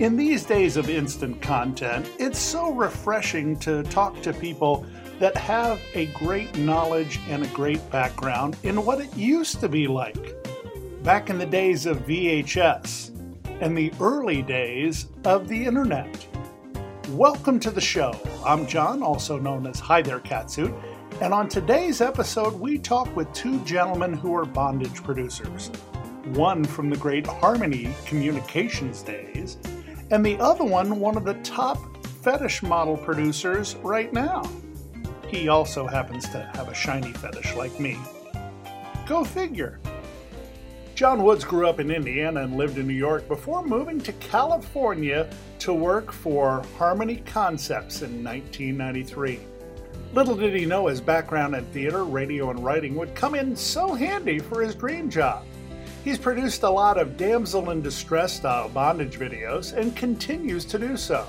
In these days of instant content, it's so refreshing to talk to people that have a great knowledge and a great background in what it used to be like back in the days of VHS and the early days of the internet. Welcome to the show. I'm John, also known as Hi There Catsuit, and on today's episode, we talk with two gentlemen who are bondage producers. One from the great Harmony Communications days, and the other one, one of the top fetish model producers right now. He also happens to have a shiny fetish like me. Go figure. Jon Woods grew up in Indiana and lived in New York before moving to California to work for Harmony Concepts in 1993. Little did he know his background in theater, radio, and writing would come in so handy for his dream job. He's produced a lot of damsel in distress style bondage videos and continues to do so.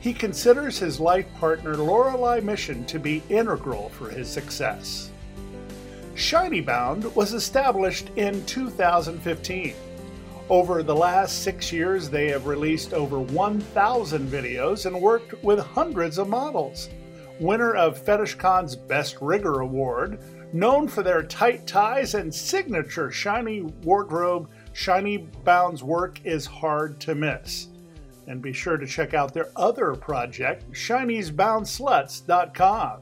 He considers his life partner Lorelei Mission to be integral for his success. ShinyBound was established in 2015. Over the last six years, they have released over 1,000 videos and worked with hundreds of models. Winner of FetishCon's Best Rigger Award, known for their tight ties and signature shiny wardrobe, ShinyBound's work is hard to miss. And be sure to check out their other project, shinysboundsluts.com.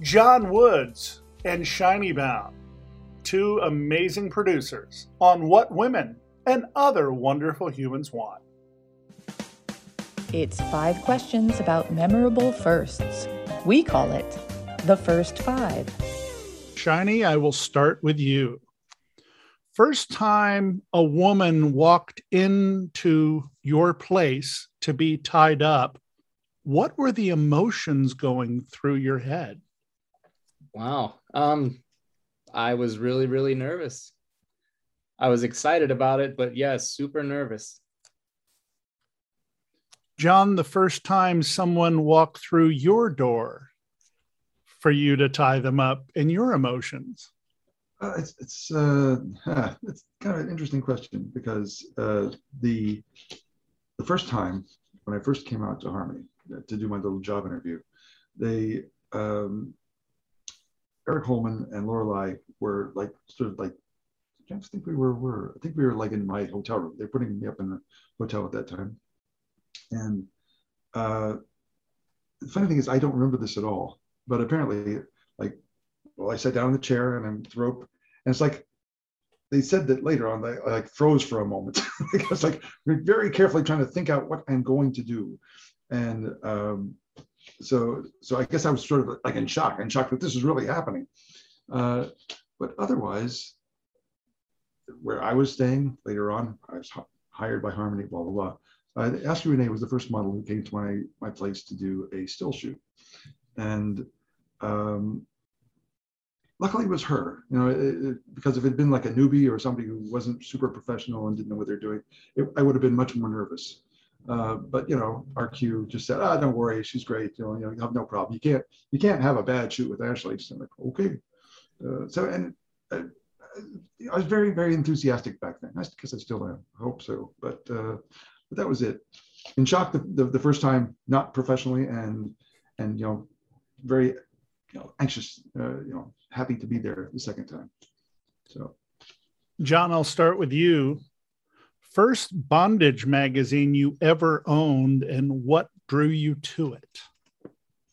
Jon Woods and ShinyBound, two amazing producers on what women and other wonderful humans want. It's five questions about memorable firsts. We call it the first five. Shiny, I will start with you. First time a woman walked into your place to be tied up, what were the emotions going through your head? Wow. Um, I was really, really nervous. I was excited about it, but yes, super nervous. John, the first time someone walked through your door for you to tie them up in your emotions? Uh, it's it's uh, it's kind of an interesting question because uh, the the first time when I first came out to Harmony uh, to do my little job interview, they um, Eric Holman and Lorelei were like sort of like I think we were were I think we were like in my hotel room. They're putting me up in a hotel at that time, and uh, the funny thing is I don't remember this at all but apparently, like, well, I sat down in the chair and I'm rope, and it's like they said that later on. I, I like froze for a moment because like very carefully trying to think out what I'm going to do, and um, so so I guess I was sort of like in shock, in shock that this is really happening. Uh, but otherwise, where I was staying later on, I was hired by Harmony, blah blah blah. Uh, Ashley Renee was the first model who came to my my place to do a still shoot, and um, luckily it was her you know it, it, because if it had been like a newbie or somebody who wasn't super professional and didn't know what they're doing it, i would have been much more nervous uh, but you know rq just said ah don't worry she's great you know, you have no problem you can't you can't have a bad shoot with ashley so i'm like okay uh, so and uh, I was very, very enthusiastic back then. I guess I still am. I hope so. But uh, but that was it. In shock the, the, the, first time, not professionally, and and you know, very you know anxious, uh, you know, happy to be there the second time. So, John, I'll start with you. First bondage magazine you ever owned, and what drew you to it?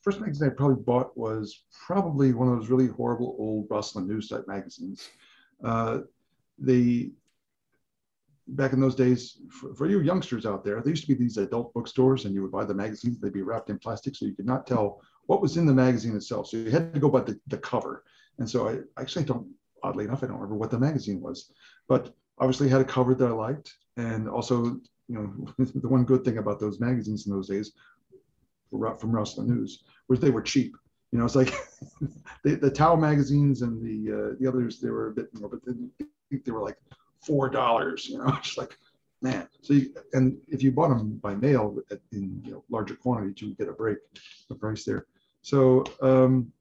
First magazine I probably bought was probably one of those really horrible old Rustler News type magazines. Uh, they back in those days, for, for, you youngsters out there, there used to be these adult bookstores, and you would buy the magazines. They'd be wrapped in plastic, so you could not tell what was in the magazine itself. So you had to go by the, the cover. And so I actually don't, oddly enough, I don't remember what the magazine was, but obviously had a cover that I liked, and also, you know, the one good thing about those magazines in those days, from Rustler News, was they were cheap. You know, it's like the, the Tao magazines and the uh, the others, they were a bit more, but they, they were like four dollars. You know, it's like, man. So you, and if you bought them by mail in you know, larger quantities, you would get a break, the price there. So um,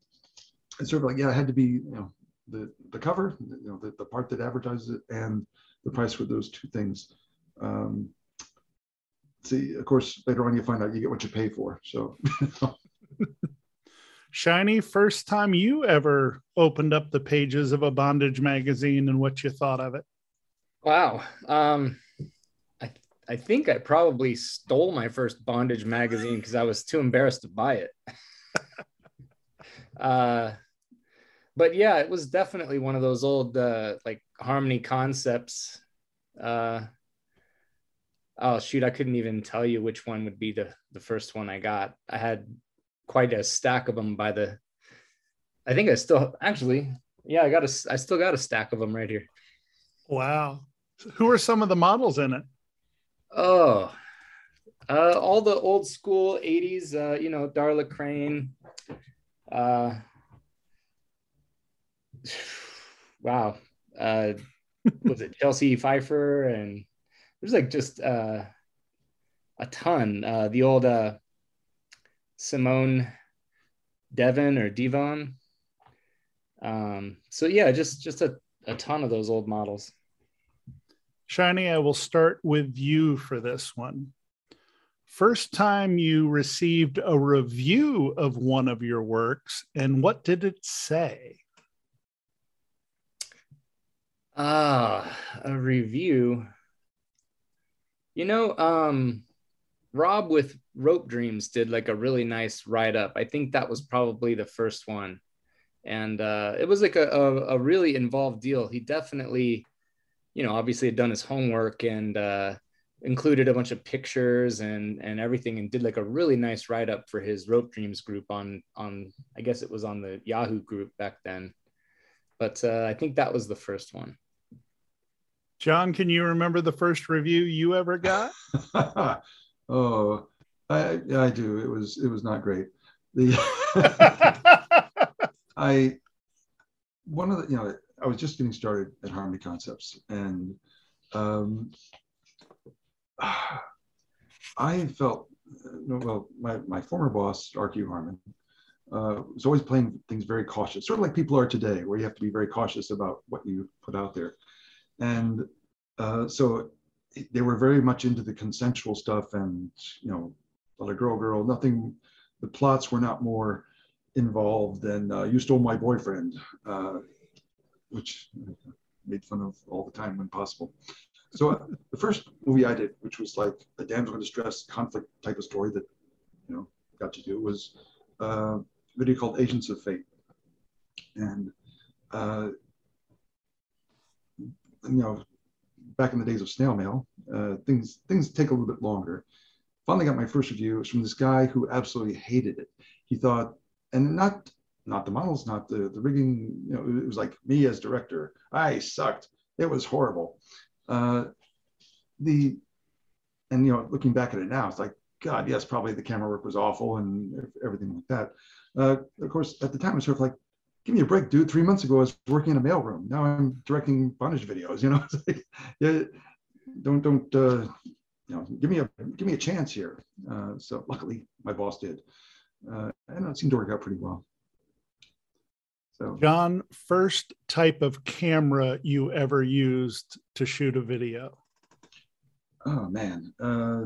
it's sort of like yeah, it had to be you know the the cover, you know the, the part that advertises it, and the price for those two things. Um, see, of course, later on you find out you get what you pay for. So. Shiny, first time you ever opened up the pages of a bondage magazine and what you thought of it? Wow. Um, I I think I probably stole my first bondage magazine because I was too embarrassed to buy it. uh, but yeah, it was definitely one of those old uh, like harmony concepts. Uh, oh shoot, I couldn't even tell you which one would be the the first one I got. I had quite a stack of them by the. I think I still actually, yeah, I got a, I still got a stack of them right here. Wow. Who are some of the models in it? Oh, uh, all the old school 80s, uh, you know, Darla Crane. Uh, wow. Uh, was it Chelsea Pfeiffer? And there's like just uh, a ton. Uh, the old uh, Simone Devon or Devon. Um, so yeah, just just a, a ton of those old models. Shiny, I will start with you for this one. First time you received a review of one of your works, and what did it say? Ah, a review. You know, um, Rob with Rope Dreams did like a really nice write up. I think that was probably the first one. And uh, it was like a, a, a really involved deal. He definitely you know, obviously had done his homework and uh, included a bunch of pictures and and everything, and did like a really nice write up for his Rope Dreams group on on I guess it was on the Yahoo group back then, but uh, I think that was the first one. John, can you remember the first review you ever got? oh, I I do. It was it was not great. The I one of the you know I was just getting started at Harmony Concepts, and um, I felt well. My my former boss, RQ Harmon, uh, was always playing things very cautious, sort of like people are today, where you have to be very cautious about what you put out there, and uh, so they were very much into the consensual stuff, and you know, a girl, girl, nothing. The plots were not more involved than uh, you stole my boyfriend. Uh, which made fun of all the time when possible. So the first movie I did, which was like a damsel in distress conflict type of story that you know got to do, was uh, a video called Agents of Fate, and uh, you know back in the days of snail mail, uh, things things take a little bit longer. Finally, got my first review. It was from this guy who absolutely hated it. He thought, and not not the models, not the, the rigging. You know, it was like me as director. I sucked. It was horrible. Uh, the and you know, looking back at it now, it's like God, yes, probably the camera work was awful and everything like that. Uh, of course, at the time, it was sort of like, give me a break, dude. Three months ago, I was working in a mailroom. Now I'm directing bondage videos. You know, it's like, yeah, don't don't uh, you know, give me a give me a chance here. Uh, so luckily, my boss did, uh, and it seemed to work out pretty well. So, John, first type of camera you ever used to shoot a video? oh man, uh,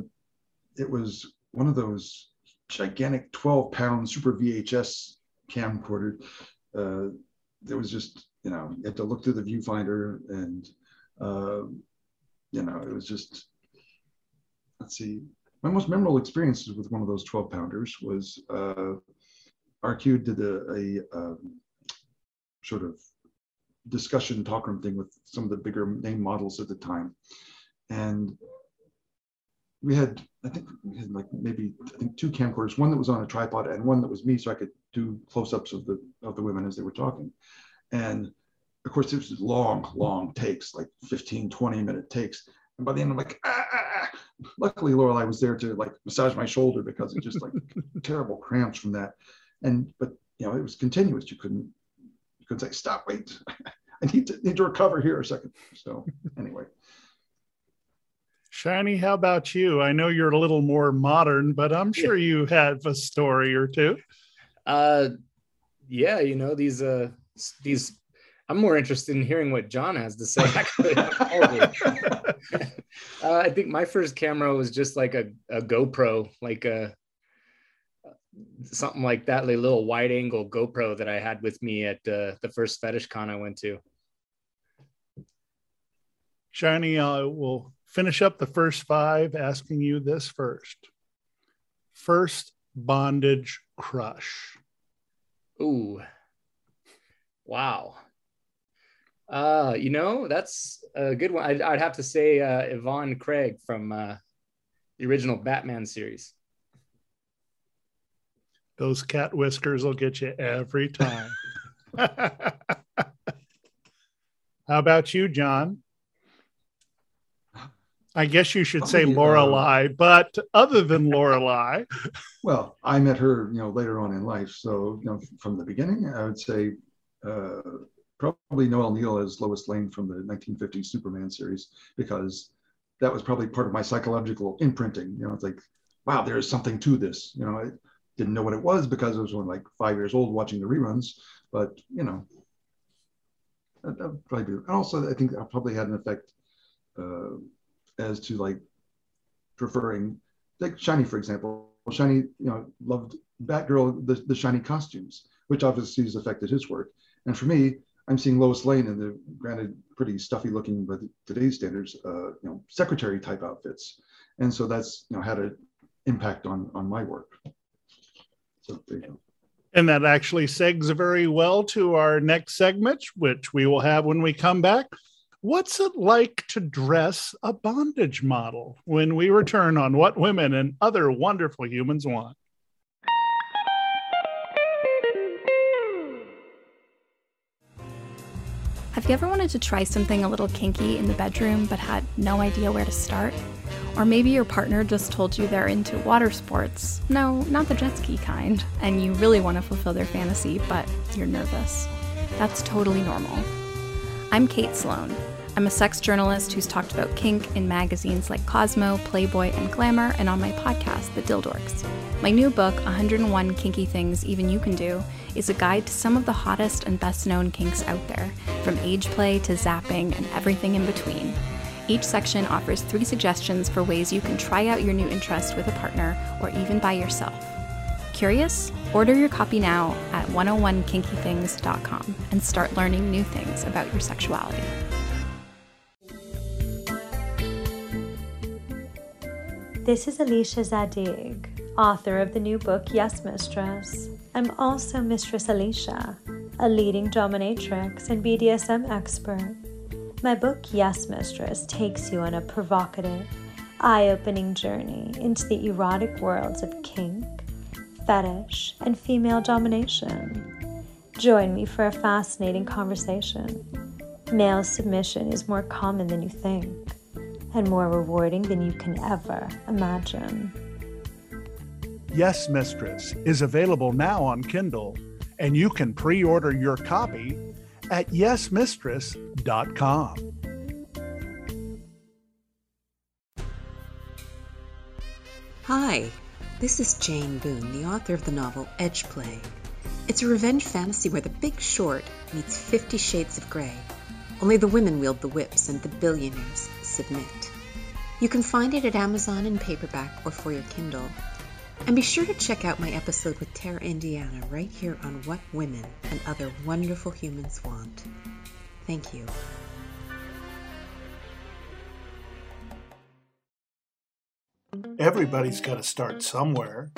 it was one of those gigantic 12 pound super VHS camcorder. Uh, it was just, you know, you had to look through the viewfinder and, uh, you know, it was just, let's see, my most memorable experiences with one of those 12 pounders was uh, RQ did a, a um, sort of discussion talk room thing with some of the bigger name models at the time. And we had, I think we had like maybe I think two camcorders, one that was on a tripod and one that was me, so I could do close-ups of the of the women as they were talking. And of course, it was long, long takes, like 15, 20 minute takes. And by the end, I'm like, ah, ah, ah. luckily Lorelei was there to like massage my shoulder because it just like terrible cramps from that. And but you know, it was continuous. You couldn't you couldn't say, stop, wait. I need to need to recover here a second. So anyway. Shiny, how about you? I know you're a little more modern, but I'm sure you have a story or two. Uh, yeah, you know these uh these. I'm more interested in hearing what John has to say. Uh, I think my first camera was just like a, a GoPro, like a something like that, like little wide angle GoPro that I had with me at uh, the first fetish con I went to. Shiny, I will finish up the first five asking you this first. First bondage crush. Ooh. Wow. Uh, you know, that's a good one. I'd, I'd have to say uh, Yvonne Craig from uh, the original Batman series. Those cat whiskers will get you every time. How about you, John? I guess you should say uh, Lorelei, but other than Lorelei, Well, I met her, you know, later on in life. So, you know, from the beginning, I would say uh, probably Noel Neill as Lois Lane from the 1950s Superman series, because that was probably part of my psychological imprinting. You know, it's like, wow, there's something to this. You know, didn't know what it was because I was only like five years old watching the reruns, but you know, that, that probably be. And also, I think I probably had an effect uh, as to like preferring, like Shiny, for example. Shiny, you know, loved Batgirl, the, the shiny costumes, which obviously has affected his work. And for me, I'm seeing Lois Lane in the granted pretty stuffy looking, but today's standards, uh, you know, secretary type outfits. And so that's, you know, had an impact on, on my work. So there and that actually segs very well to our next segment, which we will have when we come back. What's it like to dress a bondage model when we return on what women and other wonderful humans want? Have you ever wanted to try something a little kinky in the bedroom but had no idea where to start? Or maybe your partner just told you they're into water sports. No, not the jet ski kind, and you really want to fulfill their fantasy, but you're nervous. That's totally normal. I'm Kate Sloan. I'm a sex journalist who's talked about kink in magazines like Cosmo, Playboy, and Glamour, and on my podcast, The Dildorks. My new book, 101 Kinky Things Even You Can Do, is a guide to some of the hottest and best known kinks out there, from age play to zapping and everything in between. Each section offers three suggestions for ways you can try out your new interest with a partner or even by yourself. Curious? Order your copy now at 101kinkythings.com and start learning new things about your sexuality. This is Alicia Zadig, author of the new book Yes Mistress. I'm also Mistress Alicia, a leading dominatrix and BDSM expert. My book Yes Mistress takes you on a provocative, eye opening journey into the erotic worlds of kink, fetish, and female domination. Join me for a fascinating conversation. Male submission is more common than you think and more rewarding than you can ever imagine. Yes, Mistress is available now on Kindle, and you can pre order your copy at yesmistress.com. Hi, this is Jane Boone, the author of the novel Edge Play. It's a revenge fantasy where the big short meets Fifty Shades of Grey. Only the women wield the whips and the billionaires submit. You can find it at Amazon in paperback or for your Kindle. And be sure to check out my episode with Tara Indiana right here on What Women and Other Wonderful Humans Want. Thank you. Everybody's got to start somewhere.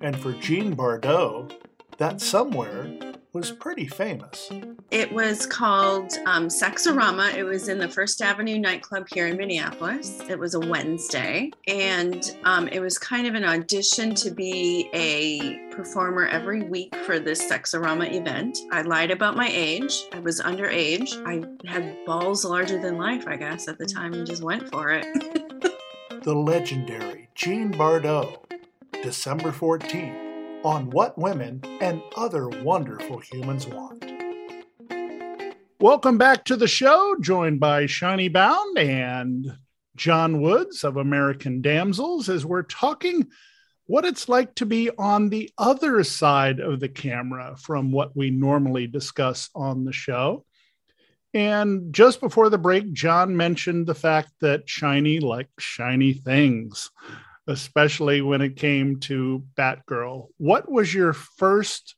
And for Jean Bardot, that somewhere was pretty famous. It was called um, Sexorama. It was in the First Avenue nightclub here in Minneapolis. It was a Wednesday, and um, it was kind of an audition to be a performer every week for this Sexorama event. I lied about my age. I was underage. I had balls larger than life, I guess, at the time, and just went for it. the legendary Jean Bardot, December 14th on what women and other wonderful humans want. Welcome back to the show, joined by ShinyBound and Jon Woods of American Damsels, as we're talking what it's like to be on the other side of the camera from what we normally discuss on the show. And just before the break, John mentioned the fact that Shiny likes shiny things especially when it came to Batgirl. What was your first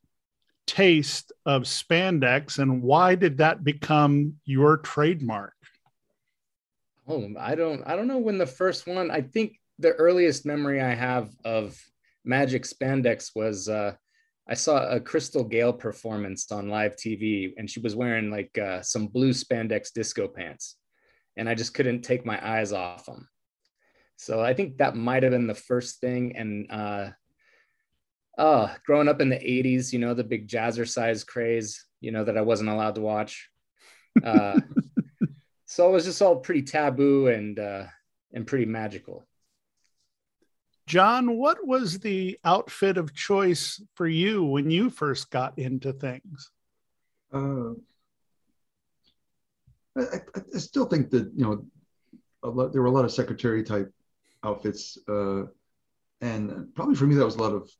taste of spandex and why did that become your trademark? Oh, I don't I don't know when the first one. I think the earliest memory I have of magic spandex was uh I saw a Crystal Gayle performance on live TV and she was wearing like uh, some blue spandex disco pants and I just couldn't take my eyes off them. So I think that might have been the first thing. And uh, uh, growing up in the 80s, you know, the big jazzercise craze, you know, that I wasn't allowed to watch. Uh, so it was just all pretty taboo and uh, and pretty magical. John, what was the outfit of choice for you when you first got into things? Uh, I, I, still think that you know lot, there were a lot of secretary type outfits. Uh, and probably for me, that was a lot of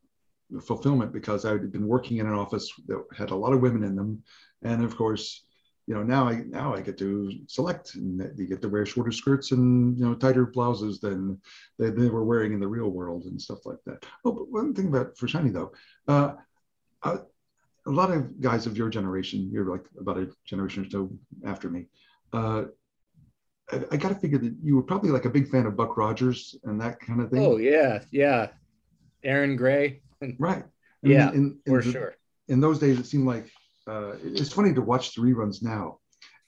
fulfillment because I had been working in an office that had a lot of women in them. And of course, you know, now I now I get to select and you get to wear shorter skirts and you know tighter blouses than they, they were wearing in the real world and stuff like that. Oh, but one thing about for shiny though, uh, a lot of guys of your generation, you're like about a generation or so after me, uh, I, I got to figure that you were probably like a big fan of Buck Rogers and that kind of thing. Oh yeah, yeah, Erin Gray. right. yeah, in, in for the, sure. In those days, it seemed like uh, it's funny to watch the reruns now,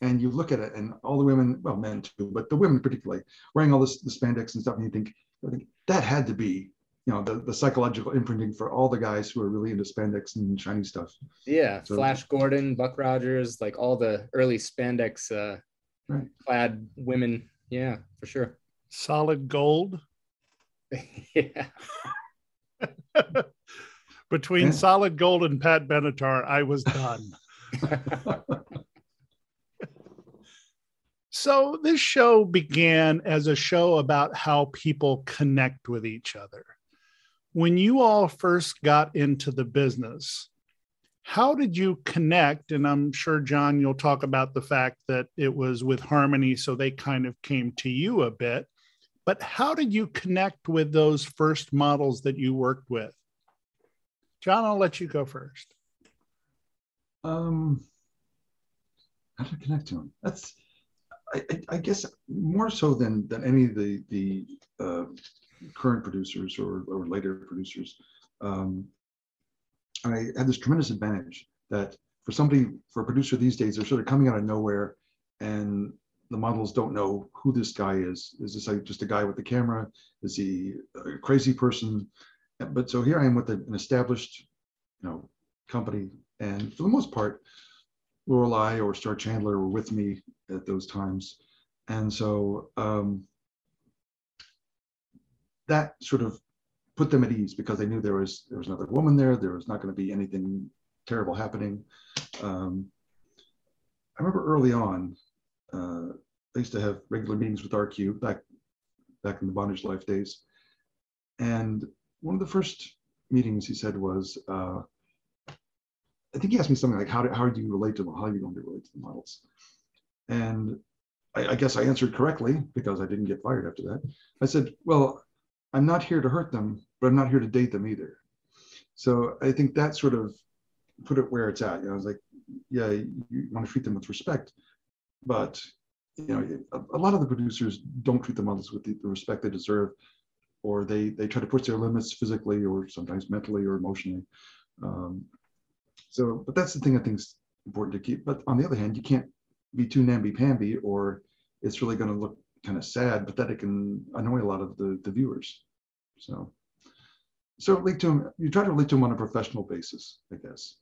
and you look at it, and all the women, well, men too, but the women particularly, wearing all this the spandex and stuff, and you think, think that had to be you know the, the psychological imprinting for all the guys who are really into spandex and shiny stuff yeah so, flash gordon buck rogers like all the early spandex uh right. clad women. Yeah, for sure. Solid gold. yeah. Between yeah. solid gold and Pat Benatar, I was done. so this show began as a show about how people connect with each other. When you all first got into the business, how did you connect? And I'm sure, John, you'll talk about the fact that it was with Harmony, so they kind of came to you a bit. But how did you connect with those first models that you worked with? John, I'll let you go first. Um, how to connect to them? That's, I, I, guess, more so than than any of the the uh, current producers or, or later producers. Um, I had this tremendous advantage that for somebody, for a producer these days, they're sort of coming out of nowhere and the models don't know who this guy is. Is this like just a guy with the camera? Is he a crazy person? But so here I am with an established, you know, company. And for the most part, Lorelei or Star Chandler were with me at those times. And so um, that sort of put them at ease because they knew there was there was another woman there. There was not going to be anything terrible happening. Um, I remember early on, uh, I used to have regular meetings with RQ back back in the bondage life days, and one of the first meetings he said was, uh, I think he asked me something like, how do, how do you relate to them? How are you going to relate to the models? And I, I guess I answered correctly because I didn't get fired after that. I said, well, I'm not here to hurt them, but I'm not here to date them either. So I think that sort of put it where it's at. You know, I was like, yeah, you want to treat them with respect, but you know, a, a lot of the producers don't treat the models with the, the, respect they deserve, or they they try to push their limits physically or sometimes mentally or emotionally. Um, so, but that's the thing I think is important to keep. But on the other hand, you can't be too namby-pamby, or it's really going to look kind of sad, but that it can annoy a lot of the, the viewers. So, so relate to them. You try to relate to them on a professional basis, I guess.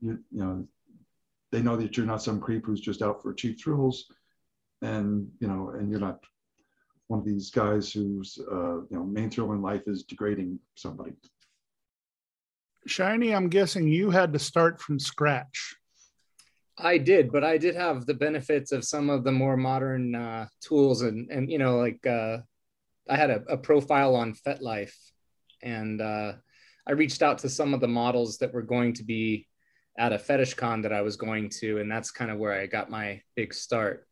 You you know, they know that you're not some creep who's just out for cheap thrills, and you know, and you're not one of these guys whose uh, you know main thrill in life is degrading somebody. Shiny, I'm guessing you had to start from scratch. I did, but I did have the benefits of some of the more modern uh, tools, and and you know, like uh, I had a, a profile on FetLife, and uh, I reached out to some of the models that were going to be at a fetish con that I was going to, and that's kind of where I got my big start.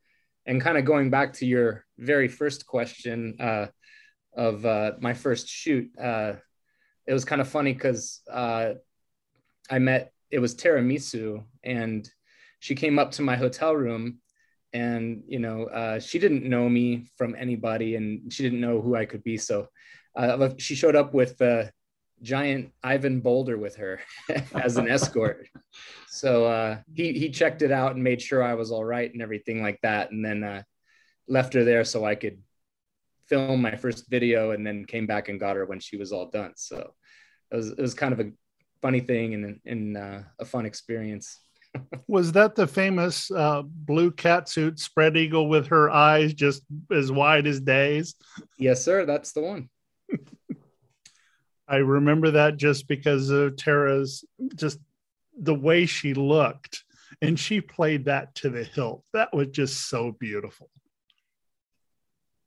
And kind of going back to your very first question uh, of uh, my first shoot, uh, it was kind of funny because uh, I met it was Tara Misu, and she came up to my hotel room, and you know uh, she didn't know me from anybody, and she didn't know who I could be. So uh, she showed up with a giant Ivan Boulder with her as an escort. So uh, he he checked it out and made sure I was all right and everything like that, and then uh, left her there so I could film my first video, and then came back and got her when she was all done. So it was it was kind of a funny thing and and uh, a fun experience. was that the famous uh, blue catsuit spread eagle with her eyes just as wide as days? Yes, sir. That's the one. I remember that just because of Tara's just the way she looked, and she played that to the hilt. That was just so beautiful.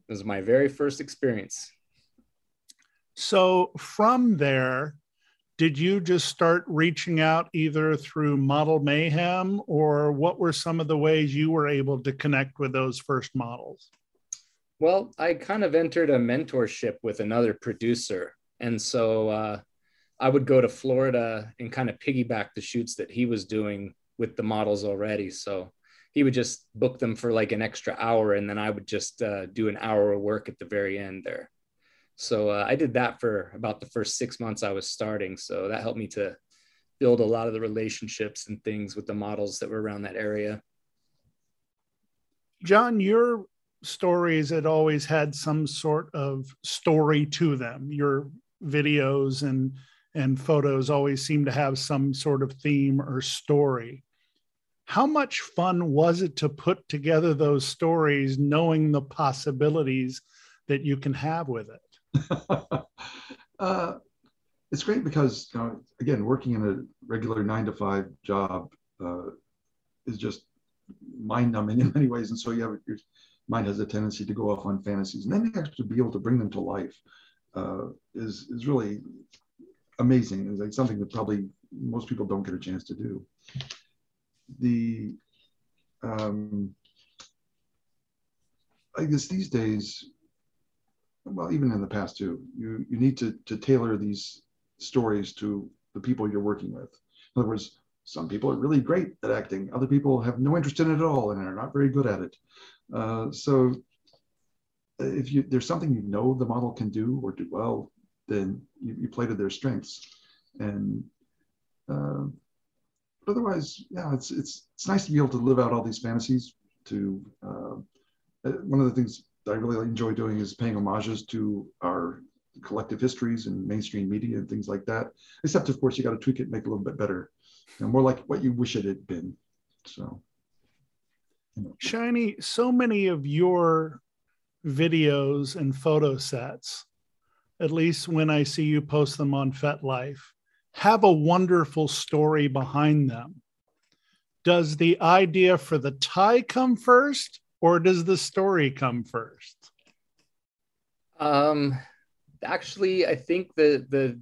It was my very first experience. So from there, did you just start reaching out either through Model Mayhem or what were some of the ways you were able to connect with those first models? Well, I kind of entered a mentorship with another producer. And so uh, I would go to Florida and kind of piggyback the shoots that he was doing with the models already. So he would just book them for like an extra hour and then I would just uh, do an hour of work at the very end there. So uh, I did that for about the first six months I was starting. So that helped me to build a lot of the relationships and things with the models that were around that area. John, your stories had always had some sort of story to them. Your videos and and photos always seem to have some sort of theme or story. How much fun was it to put together those stories knowing the possibilities that you can have with it? uh, it's great because, you know, again, working in a regular nine to five job uh, is just mind numbing in many ways. And so you have your mind has a tendency to go off on fantasies. And then actually be able to bring them to life uh, is, is really amazing. It's like something that probably most people don't get a chance to do. The, um, I guess these days, well, even in the past too, you, you need to, to tailor these stories to the people you're working with. In other words, some people are really great at acting. Other people have no interest in it at all and are not very good at it. Uh, so if you there's something you know the model can do or do well, then you, you play to their strengths. And uh, otherwise, yeah, it's it's it's nice to be able to live out all these fantasies. To uh, uh one of the things I really enjoy doing is paying homages to our collective histories and mainstream media and things like that. Except, of course, you got to tweak it, make it a little bit better, you know, more like what you wish it had been. So. Shiny, so many of your videos and photo sets, at least when I see you post them on FetLife, have a wonderful story behind them. Does the idea for the tie come first or does the story come first? Um, actually, I think the the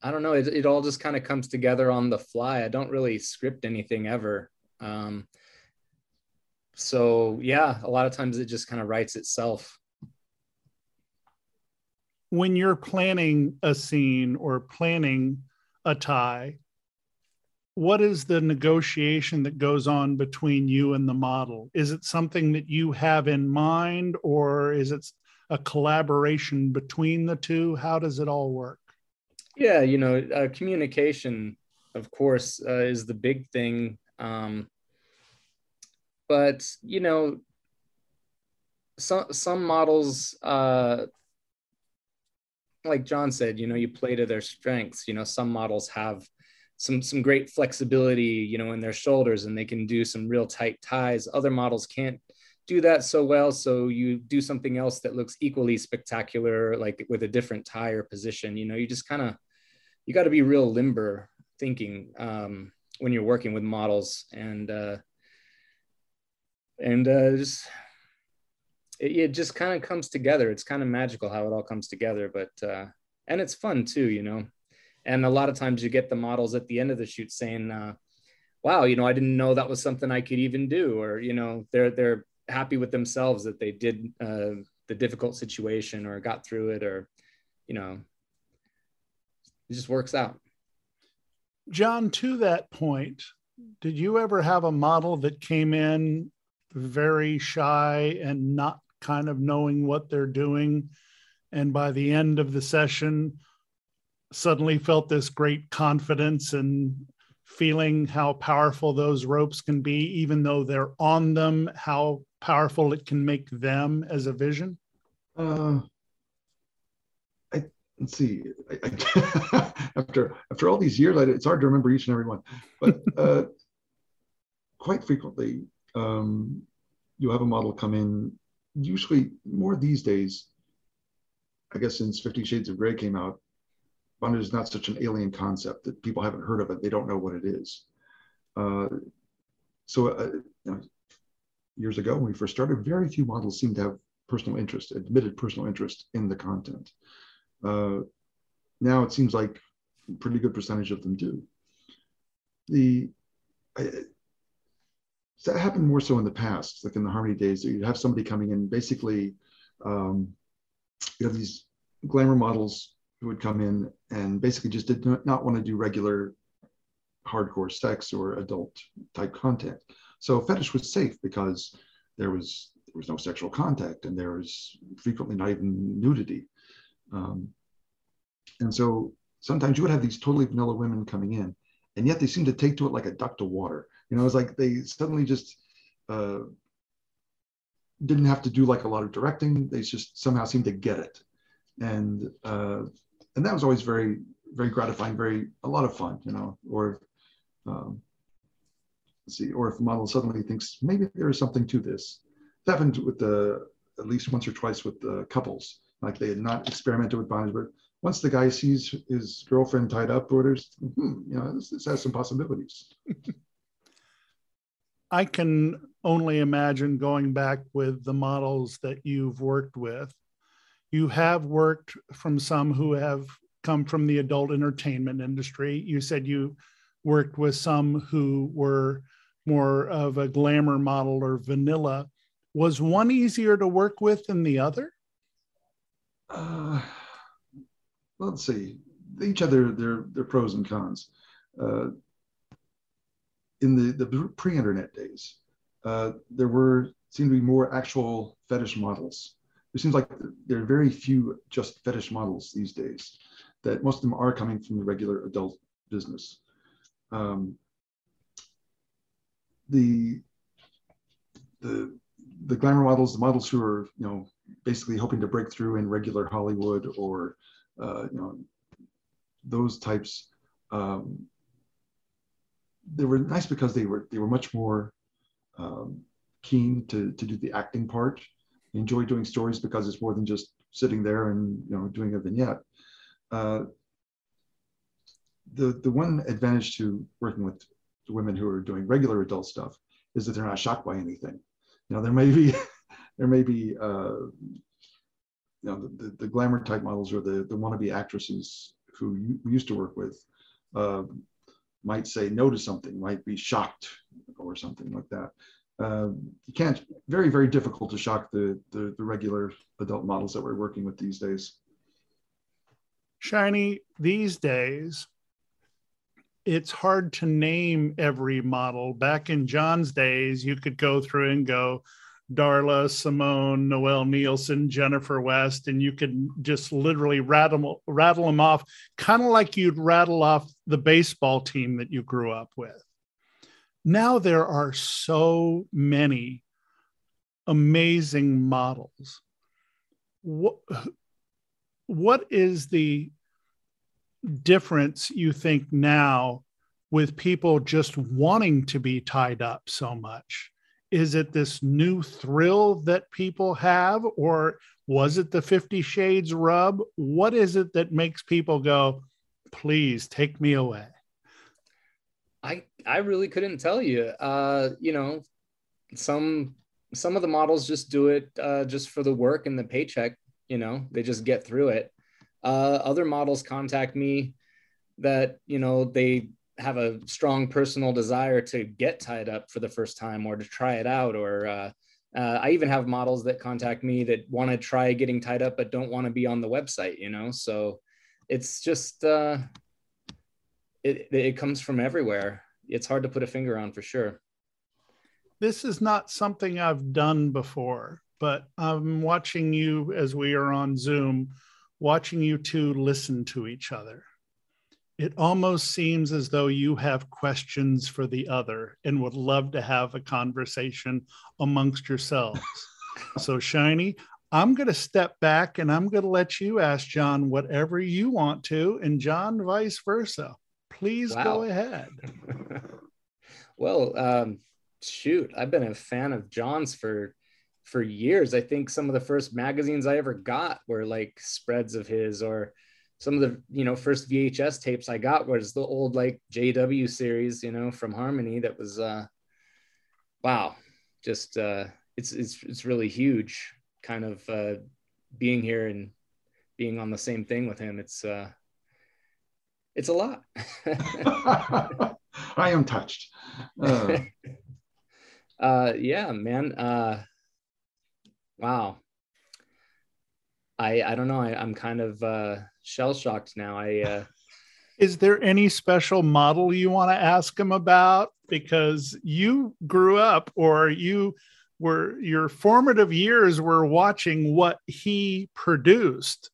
I don't know. It, it all just kind of comes together on the fly. I don't really script anything ever. Um, so yeah, a lot of times it just kind of writes itself. When you're planning a scene or planning a tie, what is the negotiation that goes on between you and the model? Is it something that you have in mind, or is it a collaboration between the two? How does it all work? Yeah, you know, uh, communication, of course, uh, is the big thing. Um, but you know, some some models, uh, like John said, you know, you play to their strengths. You know, some models have some some great flexibility, you know, in their shoulders, and they can do some real tight ties. Other models can't do that so well. So you do something else that looks equally spectacular, like with a different tie or position. You know, you just kind of you got to be real limber thinking um, when you're working with models and uh, and uh, just it, it just kind of comes together. It's kind of magical how it all comes together, but uh, and it's fun too, you know. And a lot of times you get the models at the end of the shoot saying, uh, "Wow, you know, I didn't know that was something I could even do," or you know, they're they're happy with themselves that they did uh, the difficult situation or got through it, or you know, it just works out. John, to that point, did you ever have a model that came in very shy and not kind of knowing what they're doing? And by the end of the session, suddenly felt this great confidence and feeling how powerful those ropes can be, even though they're on them, how powerful it can make them as a vision? Uh, I, let's see. I, I, after after all these years, I, it's hard to remember each and every one. But uh, quite frequently, um, you have a model come in. Usually, more these days. I guess since Fifty Shades of Grey came out, bondage is not such an alien concept that people haven't heard of it. They don't know what it is. Uh, so, uh, you know, years ago when we first started, very few models seemed to have personal interest, admitted personal interest in the content. Uh, now it seems like a pretty good percentage of them do. The that happened more so in the past, like in the Harmony days. You'd have somebody coming in, basically, um, you have these glamour models who would come in and basically just did not want to do regular hardcore sex or adult type content. So fetish was safe because there was there was no sexual contact and there was frequently not even nudity. Um, and so sometimes you would have these totally vanilla women coming in, and yet they seem to take to it like a duck to water. You know, it's like they suddenly just uh, didn't have to do like a lot of directing. They just somehow seemed to get it, and uh, and that was always very very gratifying, very a lot of fun. You know, or um, let's see, or if a model suddenly thinks maybe there is something to this. It happened with the at least once or twice with the couples like they had not experimented with bondage, but once the guy sees his girlfriend tied up, or there's, hmm, you know, this, this has some possibilities. I can only imagine going back with the models that you've worked with. You have worked from some who have come from the adult entertainment industry. You said you worked with some who were more of a glamour model or vanilla. Was one easier to work with than the other? Uh, let's see. Each other, their their, pros and cons. Uh, in the, the pre-internet days, uh, there were seemed to be more actual fetish models. It seems like there are very few just fetish models these days. That most of them are coming from the regular adult business. Um, the the the glamour models, the models who are you know basically hoping to break through in regular Hollywood or uh, you know those types. Um, they were nice because they were they were much more um, keen to to do the acting part. They enjoy doing stories because it's more than just sitting there and you know doing a vignette. Uh, the the one advantage to working with women who are doing regular adult stuff is that they're not shocked by anything. You know, there may be there may be uh, you know the, the, the, glamour type models or the, the wannabe actresses who you used to work with uh, might say no to something, might be shocked or something like that. Uh, you can't, very, very difficult to shock the, the, the regular adult models that we're working with these days. Shiny, these days, it's hard to name every model. Back in John's days, you could go through and go Darla, Simone, Noel Neill, Jennifer West, and you could just literally rattle rattle them off, kind of like you'd rattle off the baseball team that you grew up with. Now there are so many amazing models. What, what is the difference you think now with people just wanting to be tied up so much? Is it this new thrill that people have, or was it the 50 Shades rub? What is it that makes people go, please take me away? I I really couldn't tell you. Uh, you know, some some of the models just do it uh, just for the work and the paycheck. You know, they just get through it. Uh, other models contact me that you know they have a strong personal desire to get tied up for the first time or to try it out or uh, uh, i even have models that contact me that want to try getting tied up but don't want to be on the website you know? So it's just uh, it, it comes from everywhere. It's hard to put a finger on for sure. This is not something i've done before but i'm watching you as we are on zoom watching you two listen to each other it almost seems as though you have questions for the other and would love to have a conversation amongst yourselves. so, Shiny, I'm going to step back and I'm going to let you ask Jon whatever you want to, and Jon, vice versa. Please wow. go ahead. well, um, shoot, I've been a fan of Jon's for for years. I think some of the first magazines I ever got were like spreads of his or some of the you know first VHS tapes I got was the old like JW series, you know, from Harmony. That was uh, wow, just uh, it's it's it's really huge. Kind of uh, being here and being on the same thing with him. It's uh, it's a lot. I am touched. Uh. uh, yeah, man. Uh, wow. I I don't know. I, I'm kind of uh, shell shocked now. I uh... is there any special model you want to ask him about because you grew up or you were your formative years were watching what he produced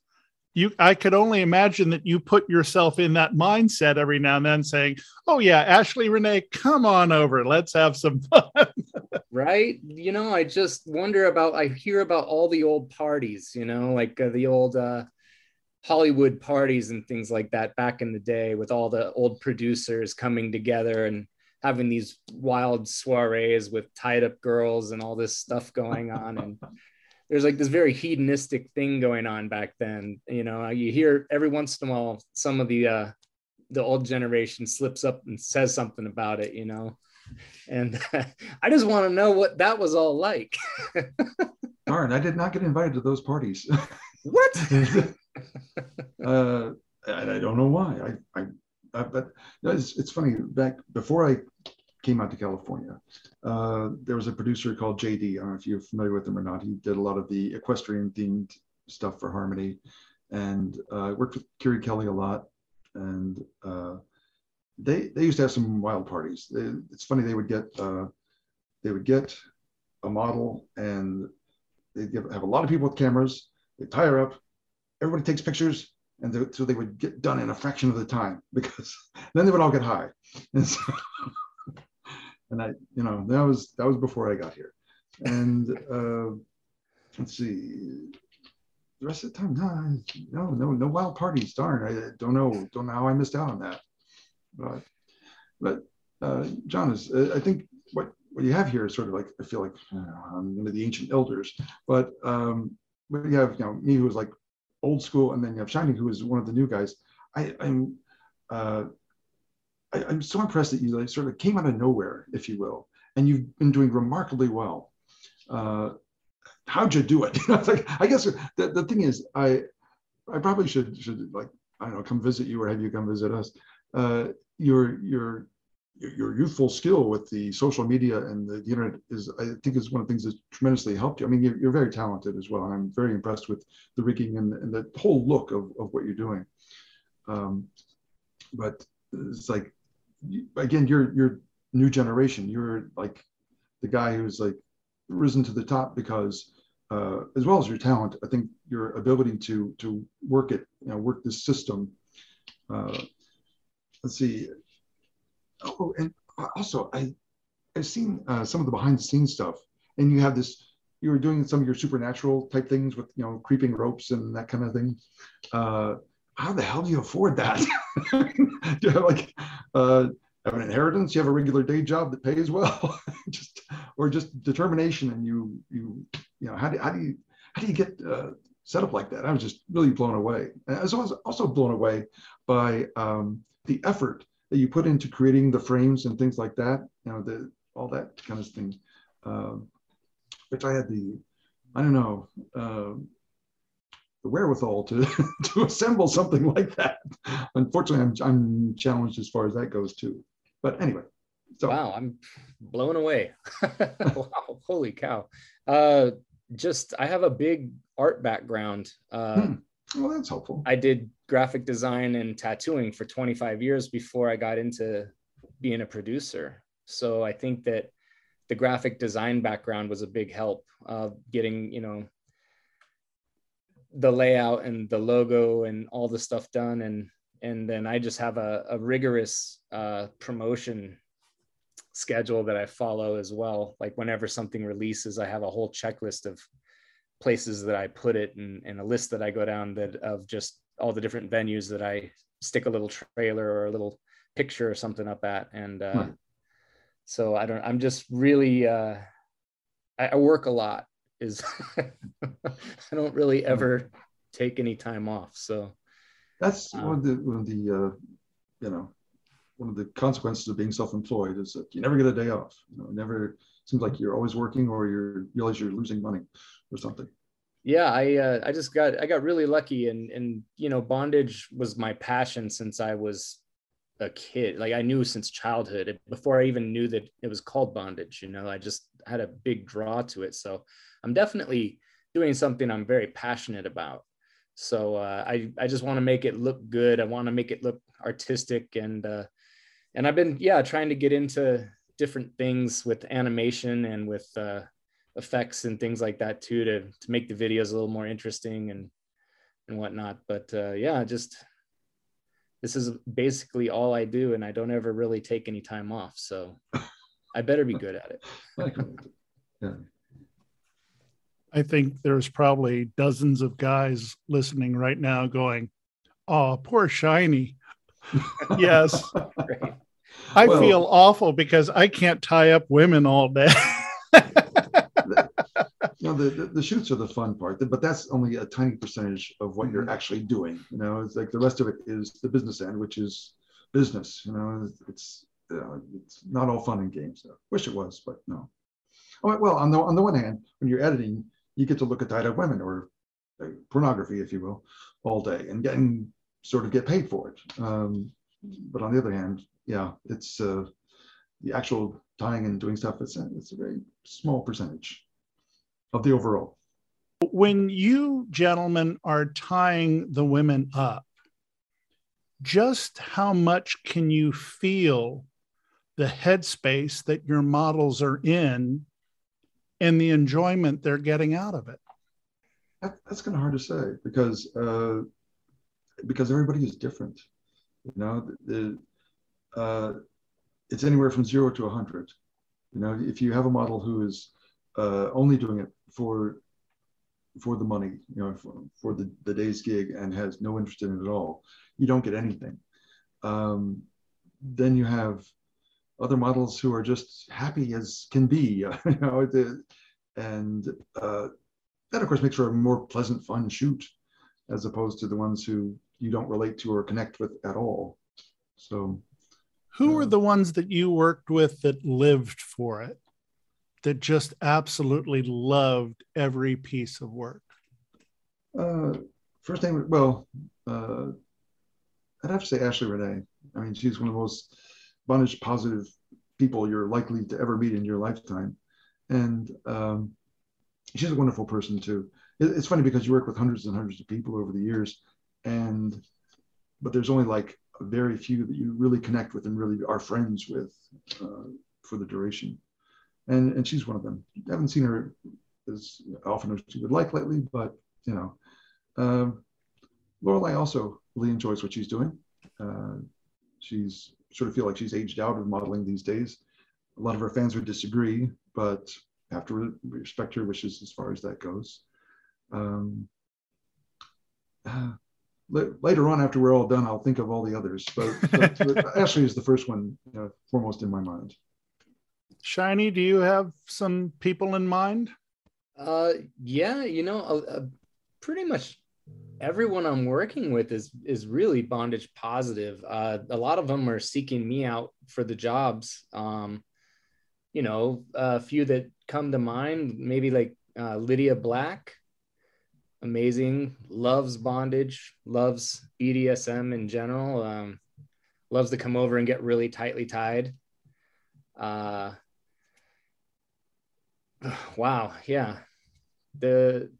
you i could only imagine that you put yourself in that mindset every now and then saying oh yeah ashley renee come on over let's have some fun right? You know i just wonder about i hear about all the old parties you know like uh, the old uh Hollywood parties and things like that back in the day with all the old producers coming together and having these wild soirees with tied up girls and all this stuff going on. And there's like this very hedonistic thing going on back then you know? You hear every once in a while some of the uh the old generation slips up and says something about it you know and i just want to know what that was all like darn i did not get invited to those parties what uh, and I don't know why. I, I, I but it's, it's funny. Back before I came out to California, uh, there was a producer called JD. I don't know if you're familiar with him or not. He did a lot of the equestrian themed stuff for Harmony, and uh, worked with Kiri Kelly a lot. And uh, they they used to have some wild parties. They, it's funny they would get uh, they would get a model and they'd give, have a lot of people with cameras. They tie her up, everybody takes pictures and so they would get done in a fraction of the time because then they would all get high. And, so, and i you know that was that was before i got here. And uh, let's see. The rest of the time no no no no wild parties. Darn i don't know don't know how i missed out on that but but uh, john is uh, i think what what you have here is sort of like i feel like i'm one of the ancient elders but um you have you know me who was like old school, and then you have Shiny, who is one of the new guys. I, I'm uh, I, am so impressed that you like, sort of came out of nowhere, if you will, and you've been doing remarkably well. Uh, how'd you do it? like, I guess the, the thing is, I I probably should should like I don't know, come visit you or have you come visit us. Uh, your your your youthful skill with the social media and the, the, internet is, I think, is one of the things that tremendously helped you. I mean, you're, you're very talented as well, and I'm very impressed with the rigging and, and the whole look of, of what you're doing. Um, but it's like, again, you're you're new generation. You're like the guy who's like risen to the top because, uh, as well as your talent, I think your ability to to work it, you know, work this system. Uh, let's see oh, and also I I've seen uh, some of the behind the scenes stuff, and you have this. You were doing some of your supernatural type things with you know creeping ropes and that kind of thing. Uh, how the hell do you afford that? do you have like uh, have an inheritance? You have a regular day job that pays well, just or just determination, and you you you know how do how do you how do you get uh, set up like that? I was just really blown away. I was also blown away by um, the effort that you put into creating the frames and things like that, you know, the all that kind of thing. Um, which I had the, I don't know, uh, the wherewithal to to assemble something like that. Unfortunately, I'm I'm challenged as far as that goes too. But anyway, so wow, I'm blown away. wow, holy cow! Uh, just I have a big art background. Uh, hmm. Well, that's helpful. I did graphic design and tattooing for 25 years before I got into being a producer. So I think that the graphic design background was a big help of getting, you know, the layout and the logo and all the stuff done. And and then I just have a, a rigorous uh, promotion schedule that I follow as well. Like whenever something releases, I have a whole checklist of places that I put it and, and a list that I go down that of just all the different venues that I stick a little trailer or a little picture or something up at. And uh, hmm. so I don't, I'm just really, uh, I, I work a lot is I don't really hmm. ever take any time off. So that's um, one of the, one of the, uh, you know, one of the consequences of being self-employed is that you never get a day off. You know, never seems like you're always working or you realize you're losing money or something yeah i uh, i just got i got really lucky and and you know bondage was my passion since i was a kid. Like i knew since childhood before i even knew that it was called bondage you know i just had a big draw to it. So i'm definitely doing something i'm very passionate about. So uh, i i just want to make it look good. I want to make it look artistic and uh and i've been yeah trying to get into different things with animation and with uh effects and things like that too to to make the videos a little more interesting and and whatnot. But uh, yeah, just this is basically all I do, and I don't ever really take any time off. So I better be good at it. yeah. I think there's probably dozens of guys listening right now going, "Oh, poor Shiny." yes. I well, feel awful because I can't tie up women all day. Know, the, the, the, shoots are the fun part, but that's only a tiny percentage of what you're mm-hmm. actually doing. You know, it's like the rest of it is the business end, which is business. You know, it's uh, it's not all fun and games. So wish it was, but no. Oh, well, on the on the one hand, when you're editing, you get to look at tied up women or uh, pornography, if you will, all day and getting sort of get paid for it. Um, but on the other hand, yeah, it's uh, the actual tying and doing stuff. It's it's a very small percentage of the overall. When you gentlemen are tying the women up, just how much can you feel the headspace that your models are in and the enjoyment they're getting out of it? That, that's kind of hard to say because uh, because everybody is different. You know, the, uh, it's anywhere from zero to a hundred. You know, if you have a model who is uh, only doing it for for the money, you know, for, for, the, the day's gig and has no interest in it at all, you don't get anything. Um, then you have other models who are just happy as can be, you know, the, and uh, that of course makes for a more pleasant, fun shoot, as opposed to the ones who you don't relate to or connect with at all. So, who uh, were the ones that you worked with that lived for it? That just absolutely loved every piece of work? Uh, first name, well, uh, I'd have to say Ashley Renee. I mean, she's one of the most bondage positive people you're likely to ever meet in your lifetime, and um, she's a wonderful person too. It's funny because you work with hundreds and hundreds of people over the years, and but there's only like very few that you really connect with and really are friends with uh, for the duration. And and she's one of them. I haven't seen her as often as she would like lately, but you know, um, Lorelei also really enjoys what she's doing. Uh, she's sort of feel like she's aged out of modeling these days. A lot of her fans would disagree, but have to respect her wishes as far as that goes. Um, uh, later on, after we're all done, I'll think of all the others. But, but, but Ashley is the first one, you know, foremost in my mind. Shiny, do you have some people in mind? Uh, yeah, you know, pretty much everyone I'm working with is is really bondage positive. Uh, a lot of them are seeking me out for the jobs. Um, you know, a few that come to mind, maybe like uh, Lydia Black, amazing, loves bondage, loves BDSM in general, um, loves to come over and get really tightly tied. Uh, wow, yeah. The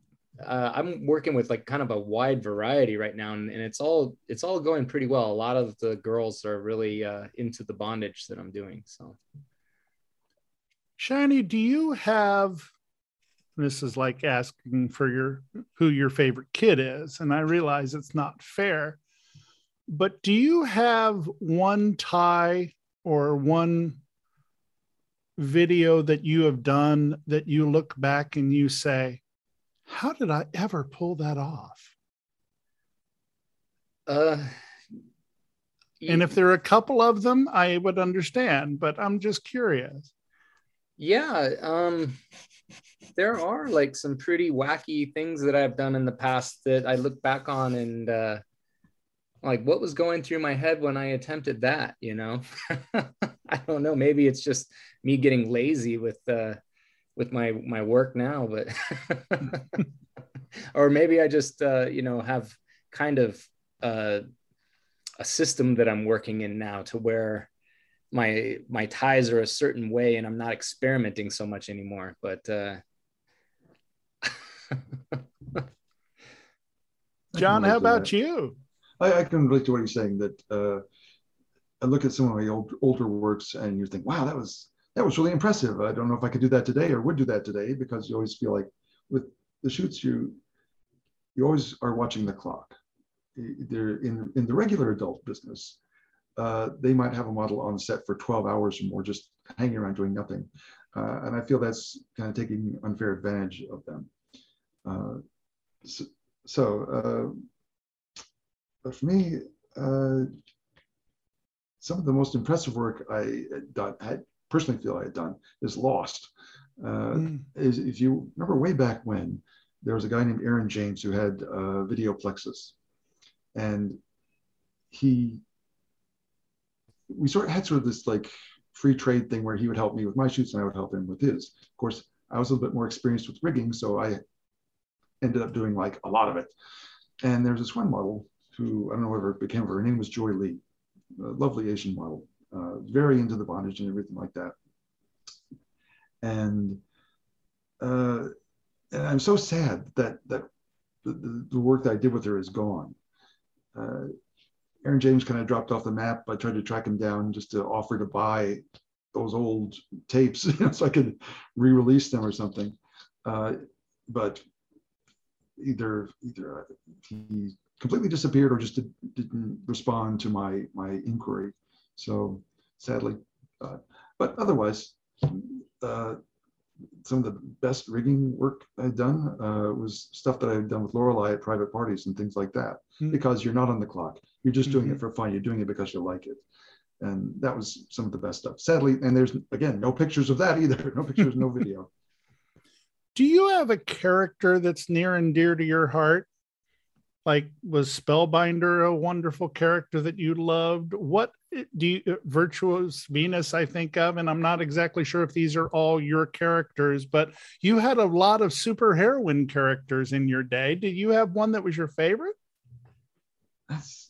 uh, I'm working with like kind of a wide variety right now, and, and, it's all it's all going pretty well. A lot of the girls are really uh, into the bondage that I'm doing. So, Shiny, do you have? This is like asking for your who your favorite kid is, and I realize it's not fair. But do you have one tie or one video that you have done that you look back and you say, how did I ever pull that off? Uh, and if there are a couple of them, I would understand, but I'm just curious. Yeah, um, there are like some pretty wacky things that I've done in the past that I look back on and uh, like what was going through my head when I attempted that, you know? I don't know. Maybe it's just me getting lazy with uh, with my my work now but or maybe i just uh, you know have kind of uh, a system that i'm working in now to where my my ties are a certain way and i'm not experimenting so much anymore but uh jon how about you I, I, can relate to what you're saying that uh i look at some of my old, older works and you think wow that was that was really impressive. I don't know if I could do that today or would do that today because you always feel like with the shoots you you always are watching the clock. They're in in the regular adult business. Uh, they might have a model on set for 12 hours or more, just hanging around doing nothing. Uh, and I feel that's kind of taking unfair advantage of them. Uh, so, so uh, for me, uh, some of the most impressive work I had personally feel I had done is lost. Uh, mm. is, if you remember way back when, there was a guy named Aaron James who had uh, video plexus, and he we sort of had sort of this like free trade thing where he would help me with my shoots and I would help him with his. Of course, I was a little bit more experienced with rigging, so I ended up doing like a lot of it. And there's this one model who I don't know whether it became her. Her name was Joy Lee, lovely Asian model, uh, very into the bondage and everything like that. And, uh, and I'm so sad that that the, the, work that I did with her is gone. Uh, Aaron James kind of dropped off the map. I tried to track him down just to offer to buy those old tapes so I could re-release them or something. Uh, but either either he completely disappeared or just did, not respond to my my inquiry. So sadly, uh, but otherwise, uh, some of the best rigging work I'd done uh, was stuff that I'd done with Lorelei at private parties and things like that. Mm-hmm. Because you're not on the clock, you're just doing mm-hmm. it for fun. You're doing it because you like it, and that was some of the best stuff. Sadly, and there's again no pictures of that either. No pictures, no video. Do you have a character that's near and dear to your heart? Like was spellbinder a wonderful character that you loved what do you uh, virtuous venus i think of and i'm not exactly sure if these are all your characters but you had a lot of super heroine characters in your day did you have one that was your favorite that's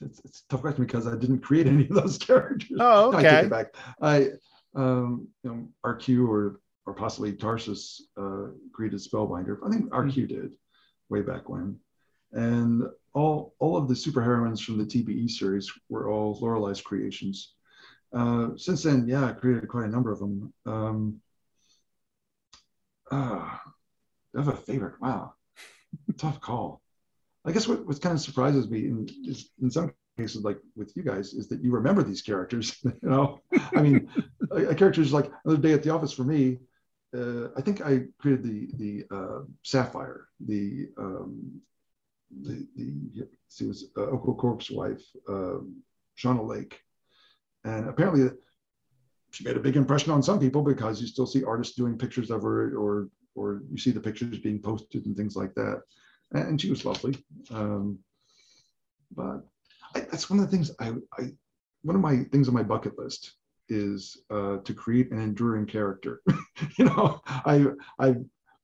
it's, it's tough question because I didn't create any of those characters. Oh, I take okay. it back. I, um, you know, RQ or or possibly Tarsus uh, created Spellbinder. I think RQ did way back when, and all all of the superheroines from the TBE series were all Lorelei's creations. Uh, since then, yeah, I created quite a number of them. Um, ah, I have a favorite. Wow, tough call. I guess what, what kind of surprises me in, is in some cases, like with you guys, is that you remember these characters. you know, I mean, a, a character is like another day at the office for me. Uh, I think I created the the uh, Sapphire, the um, the the she was uh, Oko Corp's wife, um, Shauna Lake, and apparently she made a big impression on some people because you still see artists doing pictures of her, or or you see the pictures being posted and things like that. And she was lovely, um, but I, that's one of the things I, I one of my things on my bucket list is uh, to create an enduring character. you know, I I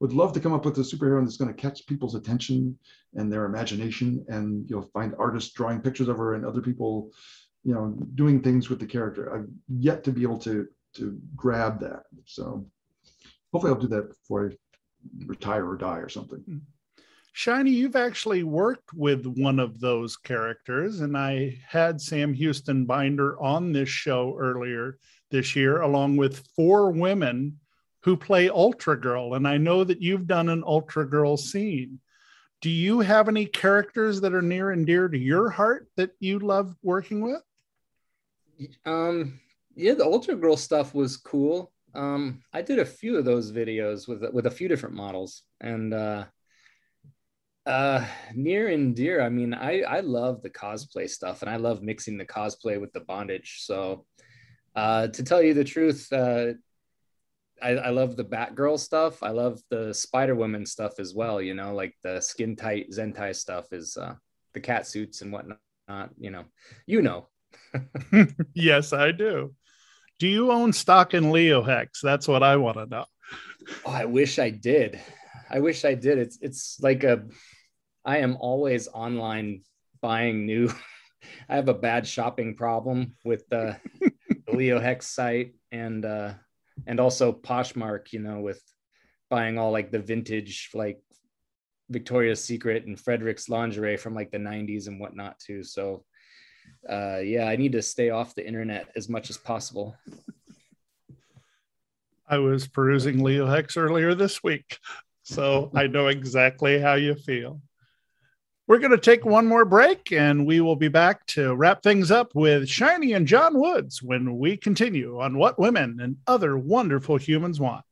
would love to come up with a superhero that's going to catch people's attention and their imagination, and you'll find artists drawing pictures of her and other people, you know, doing things with the character. I've yet to be able to to grab that. So hopefully, I'll do that before I retire or die or something. Hmm. Shiny, you've actually worked with one of those characters, and I had Sam Houston Binder on this show earlier this year, along with four women who play Ultra Girl. And I know that you've done an Ultra Girl scene. Do you have any characters that are near and dear to your heart that you love working with? Um, yeah, the Ultra Girl stuff was cool. Um, I did a few of those videos with with a few different models, and uh, uh, near and dear. I mean, I I love the cosplay stuff, and I love mixing the cosplay with the bondage. So, uh, to tell you the truth, uh, I, I love the Batgirl stuff. I love the Spider Woman stuff as well. You know, like the skin tight Zentai stuff is uh, the cat suits and whatnot. You know, you know. yes, I do. Do you own stock in Leo Hex? That's what I want to know. Oh, I wish I did. I wish I did. It's it's like a I am always online buying new. I have a bad shopping problem with the, the Leo Hex site and uh and also Poshmark, you know, with buying all like the vintage like Victoria's Secret and Frederick's lingerie from like the 90s and whatnot too. So uh yeah, I need to stay off the internet as much as possible. I was perusing Leo Hex earlier this week, so I know exactly how you feel. We're going to take one more break and we will be back to wrap things up with Shiny and Jon Woods when we continue on what women and other wonderful humans want.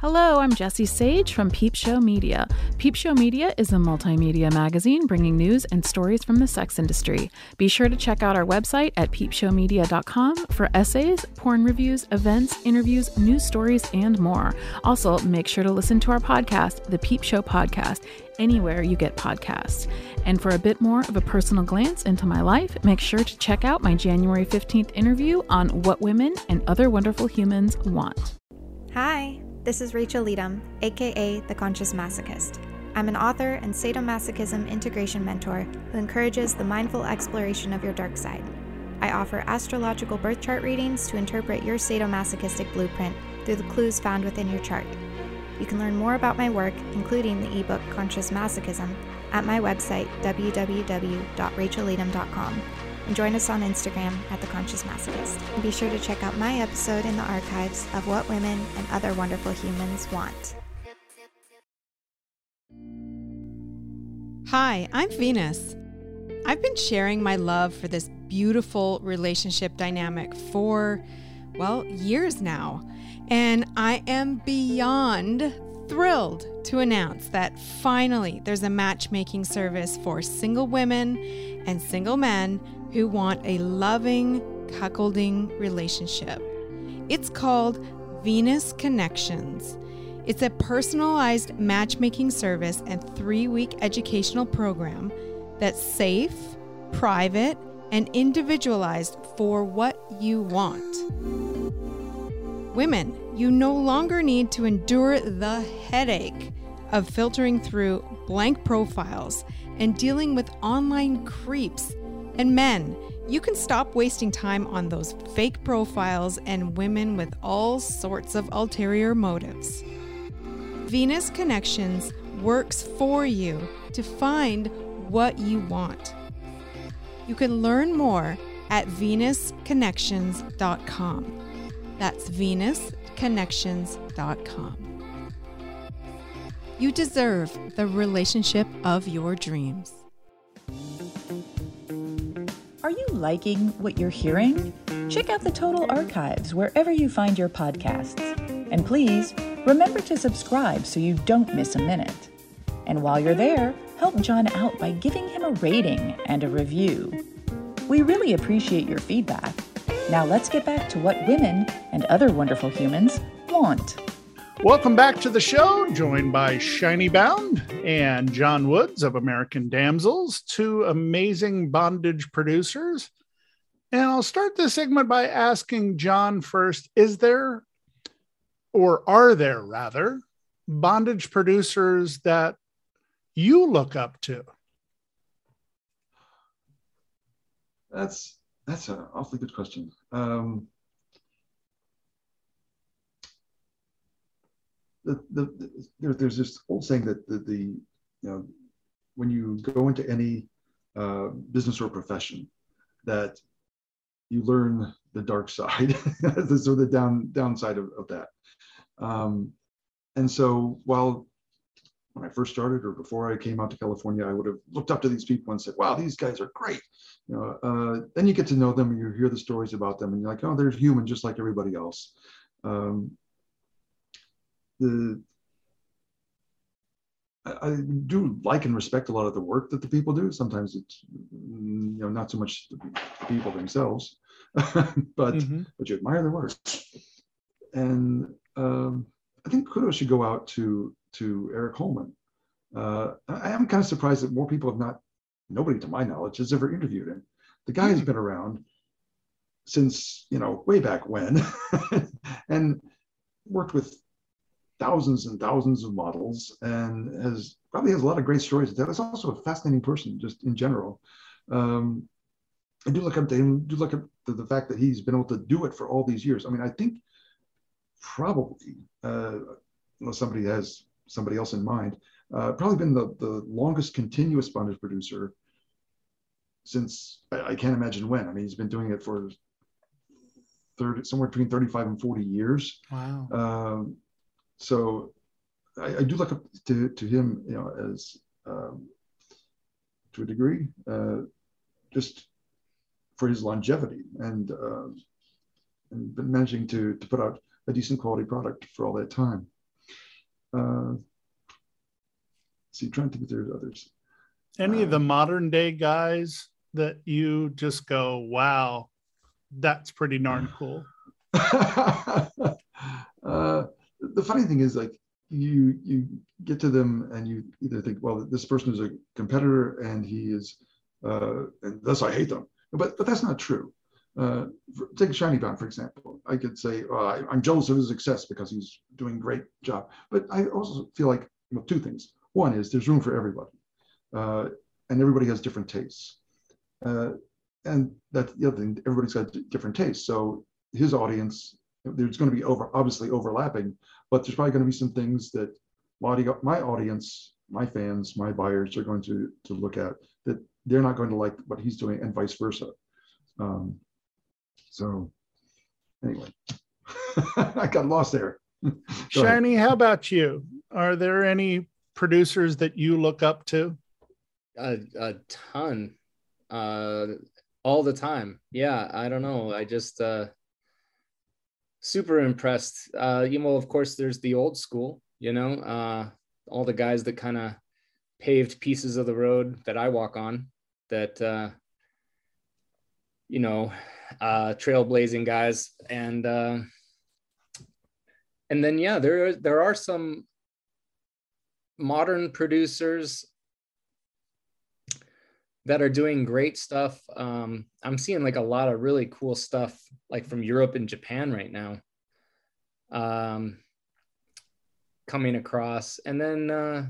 Hello, I'm Jesse Sage from Peep Show Media. Peep Show Media is a multimedia magazine bringing news and stories from the sex industry. Be sure to check out our website at peepshowmedia.com for essays, porn reviews, events, interviews, news stories, and more. Also, make sure to listen to our podcast, The Peep Show Podcast, anywhere you get podcasts. And for a bit more of a personal glance into my life, make sure to check out my January 15th interview on what women and other wonderful humans want. Hi. This is Rachel Leadham, aka The Conscious Masochist. I'm an author and sadomasochism integration mentor who encourages the mindful exploration of your dark side. I offer astrological birth chart readings to interpret your sadomasochistic blueprint through the clues found within your chart. You can learn more about my work, including the ebook Conscious Masochism, at my website www.rachelleadham.com and join us on Instagram at The Conscious Masochist. And be sure to check out my episode in the archives of What Women and Other Wonderful Humans Want. Hi, I'm Venus. I've been sharing my love for this beautiful relationship dynamic for, well, years now. And I am beyond thrilled to announce that finally there's a matchmaking service for single women and single men who want a loving, cuckolding relationship. It's called Venus Connections. It's a personalized matchmaking service and three week educational program that's safe, private, and individualized for what you want. Women, you no longer need to endure the headache of filtering through blank profiles and dealing with online creeps and men. You can stop wasting time on those fake profiles and women with all sorts of ulterior motives. Venus Connections works for you to find what you want. You can learn more at venusconnections.com. That's venusconnections.com. You deserve the relationship of your dreams. Are you liking what you're hearing? Check out the Total Archives wherever you find your podcasts. And please remember to subscribe so you don't miss a minute. And while you're there, help John out by giving him a rating and a review. We really appreciate your feedback. Now let's get back to what women and other wonderful humans want. Welcome back to the show, joined by ShinyBound and Jon Woods of American Damsels, two amazing bondage producers. And I'll start this segment by asking Jon first Is there, or are there rather, bondage producers that you look up to? That's that's an awfully good question. Um, the, the, the there, there's this old saying that the, the you know when you go into any uh, business or profession that you learn the dark side the down downside of, of that um, and so while when I first started or before I came out to California, I would have looked up to these people and said, wow, these guys are great. You know, uh, then you get to know them and you hear the stories about them and you're like, oh, they're human just like everybody else. Um, the I, do like and respect a lot of the work that the people do. Sometimes it's you know not so much the people themselves, but mm-hmm. but you admire their work. And um, I think kudos should go out to to Eric Holman. Uh, I am kind of surprised that more people have not, nobody to my knowledge has ever interviewed him. The guy has hmm. been around since you know way back when, and worked with thousands and thousands of models and has probably has a lot of great stories to tell. He's also a fascinating person just in general. Um, I do look up to him, do look up to the fact that he's been able to do it for all these years. I mean, I think probably, uh, unless somebody has somebody else in mind, uh, probably been the, the longest continuous bondage producer since I, I, can't imagine when. I mean, he's been doing it for 30, somewhere between 35 and 40 years. Wow. Um, so I, I, do look up to, to him, you know, as um, to a degree, uh, just for his longevity and uh, and been managing to to put out a decent quality product for all that time. Uh, see, trying to think if there's others. Any of the uh, modern day guys that you just go, wow, that's pretty darn cool. the funny thing is like you you get to them and you either think well this person is a competitor and he is uh, and thus I hate them. But but that's not true. Uh, for, take for example. I could say oh, I, am jealous of his success because he's doing great job. But I also feel like well, two things. One is there's room for everybody uh, and everybody has different tastes. Uh, and that's the other thing. Everybody's got different tastes. So his audience there's going to be over obviously overlapping, but there's probably going to be some things that my audience, my fans, my buyers are going to to look at that they're not going to like what he's doing, and vice versa. Um, so anyway, I got lost there. Shiny, how about you? Are there any producers that you look up to? A, a ton, uh, all the time. Yeah, I don't know. I just uh, super impressed. Uh, you know, of course, there's the old school, you know, uh, all the guys that kind of paved pieces of the road that I walk on that, uh, you know, uh, trailblazing guys. And, uh, and then, yeah, there, there are some modern producers that are doing great stuff. Um, I'm seeing like a lot of really cool stuff like from Europe and Japan right now. Um, coming across, and then uh,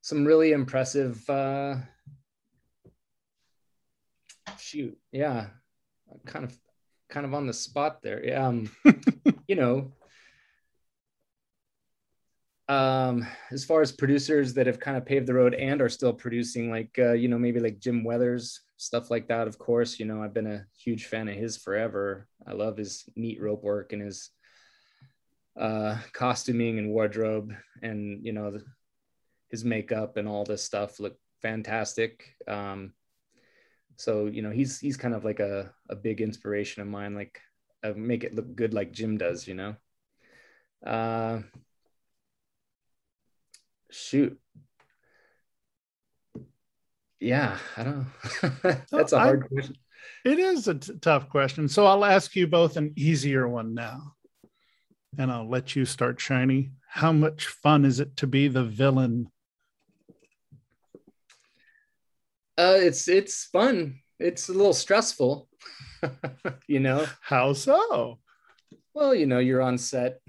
some really impressive. Uh, shoot, yeah, kind of, kind of on the spot there. Yeah, um, you know, um, as far as producers that have kind of paved the road and are still producing, like uh, you know, maybe like Jim Weathers, stuff like that. Of course, you know, I've been a huge fan of his forever. I love his neat rope work and his uh, costuming and wardrobe, and you know, the, his makeup and all this stuff look fantastic. Um, so you know, he's he's kind of like a a big inspiration of mine. Like, uh, make it look good like Jim does, you know. Uh, shoot. Yeah i don't that's a hard I, question. It is a t- tough question so i'll ask you both an easier one now. And i'll let you start shiny. How much fun is it to be the villain? Uh it's it's fun. It's a little stressful you know? How so? Well you know you're on set.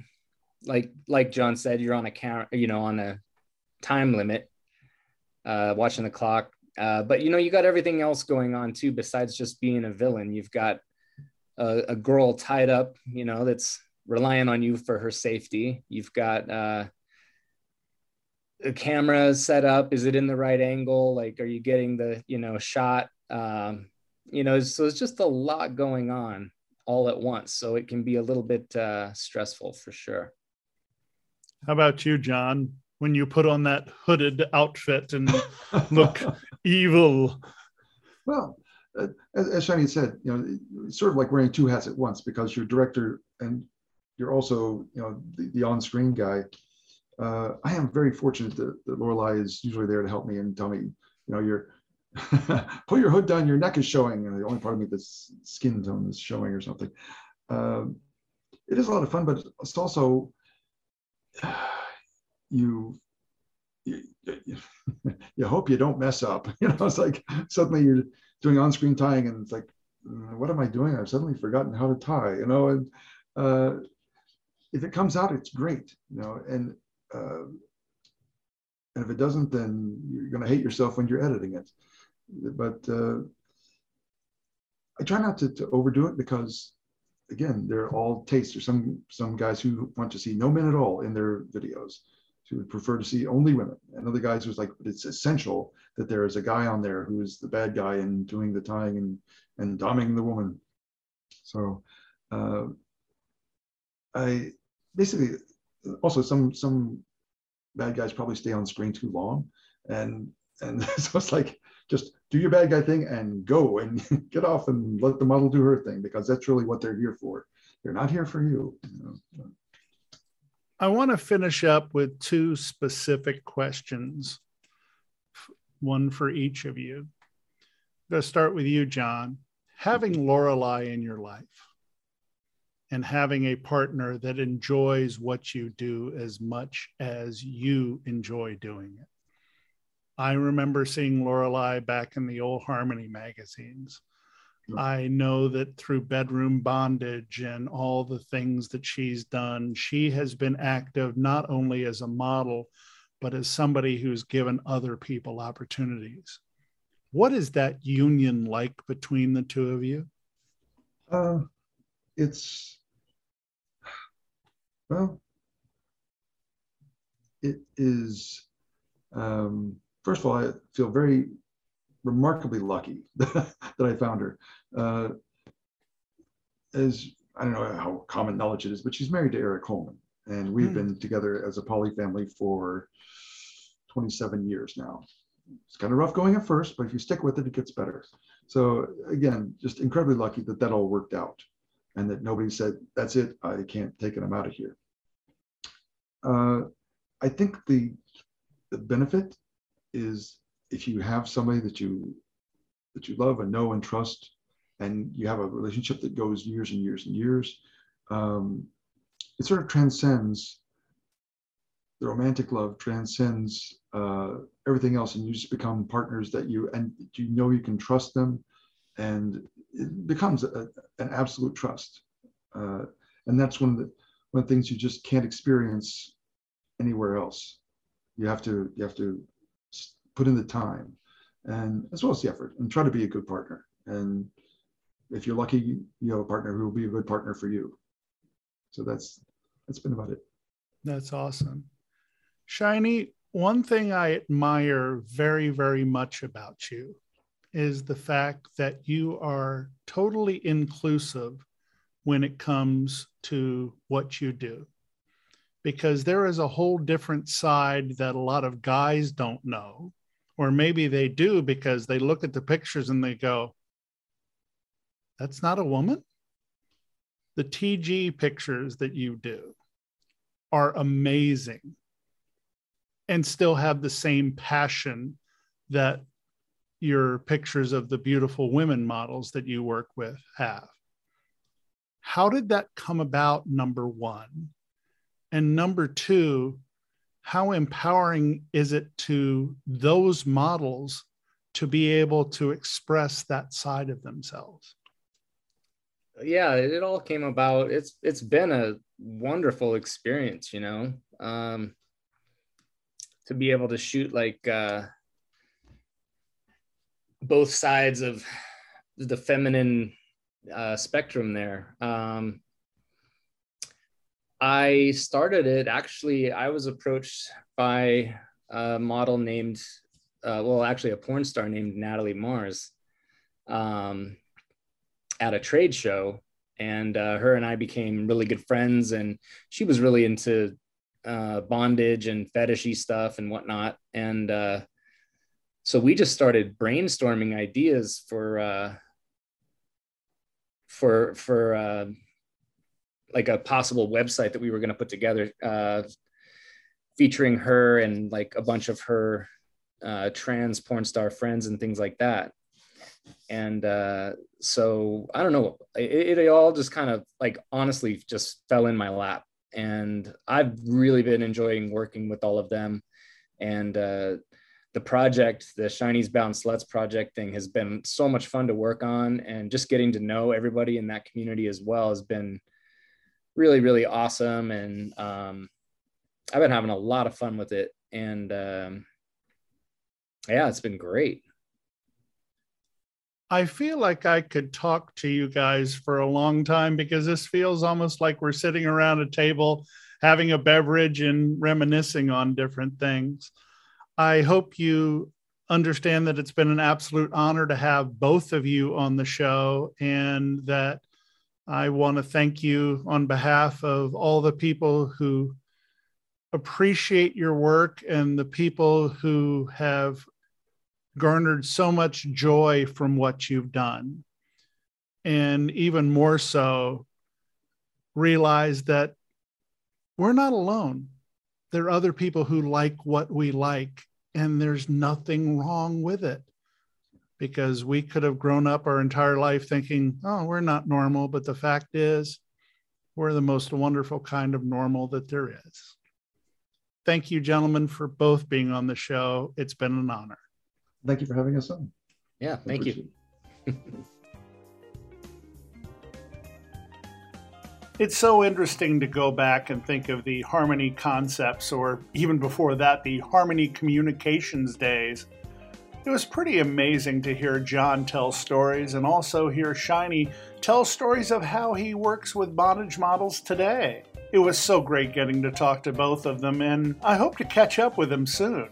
Like like jon said you're on a camera you know on a time limit, uh, watching the clock. Uh, but you know, you got everything else going on too, besides just being a villain. You've got a, a girl tied up, you know, that's relying on you for her safety. You've got uh, a camera set up. Is it in the right angle? Like, are you getting the, you know, shot? Um, you know, so it's just a lot going on all at once. So it can be a little bit uh, stressful for sure. How about you, Jon? When you put on that hooded outfit and look evil. Well, uh, as, as said, you know, it's sort of like wearing two hats at once because you're director and you're also, you know, the, the on-screen guy. Uh, I am very fortunate that, that Lorelei is usually there to help me and tell me, you know, you're pull your hood down, your neck is showing, and the only part of me that's skin tone is showing or something. Um, it is a lot of fun, but it's also you you, you hope you don't mess up. You know, it's like suddenly you're doing on-screen tying, and it's like, mm, what am I doing? I've suddenly forgotten how to tie. You know, and uh, if it comes out, it's great. You know, and uh, and if it doesn't, then you're going to hate yourself when you're editing it. But uh, I try not to, to overdo it because, again, they're all tastes. There's some some guys who want to see no men at all in their videos who would prefer to see only women. And other guys who's like, but it's essential that there is a guy on there who is the bad guy and doing the tying and, and doming the woman. So uh, I basically also some some bad guys probably stay on screen too long. And and so it's like just do your bad guy thing and go and get off and let the model do her thing because that's really what they're here for. They're not here for you. you know? I want to finish up with two specific questions, one for each of you. I'm going to start with you, Jon. Having Lorelei in your life and having a partner that enjoys what you do as much as you enjoy doing it. I remember seeing Lorelei back in the old Harmony magazines I know that through bedroom bondage and all the things that she's done, she has been active not only as a model, but as somebody who's given other people opportunities. What is that union like between the two of you? Uh, it's, well, it is, um, first of all, I feel very remarkably lucky that I found her. Uh, as I don't know how common knowledge it is, but she's married to Eric Holman, and we've mm. been together as a poly family for 27 years now. It's kind of rough going at first, but if you stick with it, it gets better. So again, just incredibly lucky that that all worked out, and that nobody said, "That's it, I can't take it, I'm out of here." Uh, I think the the benefit is if you have somebody that you that you love and know and trust, and you have a relationship that goes years and years and years, um, it sort of transcends the romantic love transcends uh, everything else, and you just become partners that you and you know you can trust them, and it becomes a, an absolute trust. Uh, and that's one of the one of the things you just can't experience anywhere else. You have to you have to put in the time and as well as the effort and try to be a good partner. And if you're lucky, you have a partner who will be a good partner for you. So that's that's been about it. That's awesome. Shiny, one thing I admire very, very much about you is the fact that you are totally inclusive when it comes to what you do. Because there is a whole different side that a lot of guys don't know, or maybe they do because they look at the pictures and they go, That's not a woman. The TG pictures that you do are amazing and still have the same passion that your pictures of the beautiful women models that you work with have. How did that come about? Number one. And number two, how empowering is it to those models to be able to express that side of themselves? Yeah, it all came about. It's it's been a wonderful experience, you know. Um, to be able to shoot like uh, both sides of the feminine uh, spectrum there. Um, I started it actually, I was approached by a model named, uh, well, actually, a porn star named Natalie Mars um, at a trade show. And uh, her and I became really good friends. And she was really into uh, bondage and fetishy stuff and whatnot. And uh, so we just started brainstorming ideas for uh, for for uh, like a possible website that we were going to put together uh, featuring her and like a bunch of her uh, trans porn star friends and things like that. And uh, so i don't know. It, it all just kind of like honestly just fell in my lap. And i've really been enjoying working with all of them. And uh, the project, the Shinys Bound Sluts project thing has been so much fun to work on. And just getting to know everybody in that community as well has been really, really awesome. And um, I've been having a lot of fun with it. And um, yeah, it's been great. I feel like I could talk to you guys for a long time because this feels almost like we're sitting around a table having a beverage and reminiscing on different things. I hope you understand that it's been an absolute honor to have both of you on the show and that I want to thank you on behalf of all the people who appreciate your work and the people who have garnered so much joy from what you've done. And even more so, realize that we're not alone. There are other people who like what we like and there's nothing wrong with it because we could have grown up our entire life thinking, oh, we're not normal. But the fact is, we're the most wonderful kind of normal that there is. Thank you, gentlemen, for both being on the show. It's been an honor. Thank you for having us on. Yeah, thank you. It's so interesting to go back and think of the Harmony concepts, or even before that, the Harmony communications days. It was pretty amazing to hear Jon tell stories and also hear Shiny tell stories of how he works with bondage models today. It was so great getting to talk to both of them, and I hope to catch up with them soon.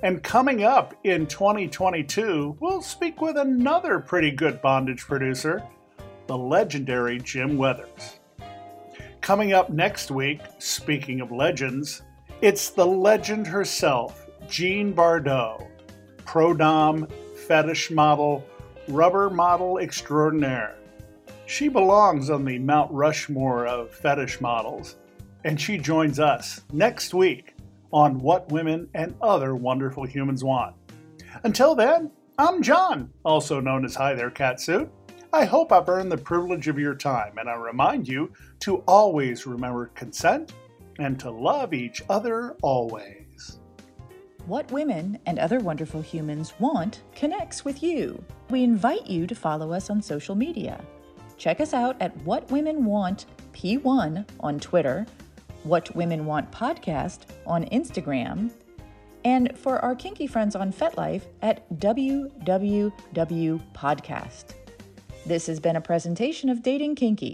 And coming up in 2022, we'll speak with another pretty good bondage producer, the legendary Jim Weathers. Coming up next week, speaking of legends, it's the legend herself, Jean Bardot, pro dom, fetish model, rubber model extraordinaire. She belongs on the Mount Rushmore of fetish models, and she joins us next week on What Women and Other Wonderful Humans Want. Until then, I'm John, also known as Hi There Catsuit. I hope I've earned the privilege of your time, and I remind you to always remember consent and to love each other always. What Women and Other Wonderful Humans Want connects with you. We invite you to follow us on social media. Check us out at What Women Want P1 on Twitter, What Women Want Podcast on Instagram, and for our kinky friends on FetLife at WWW Podcast. This has been a presentation of Dating Kinky.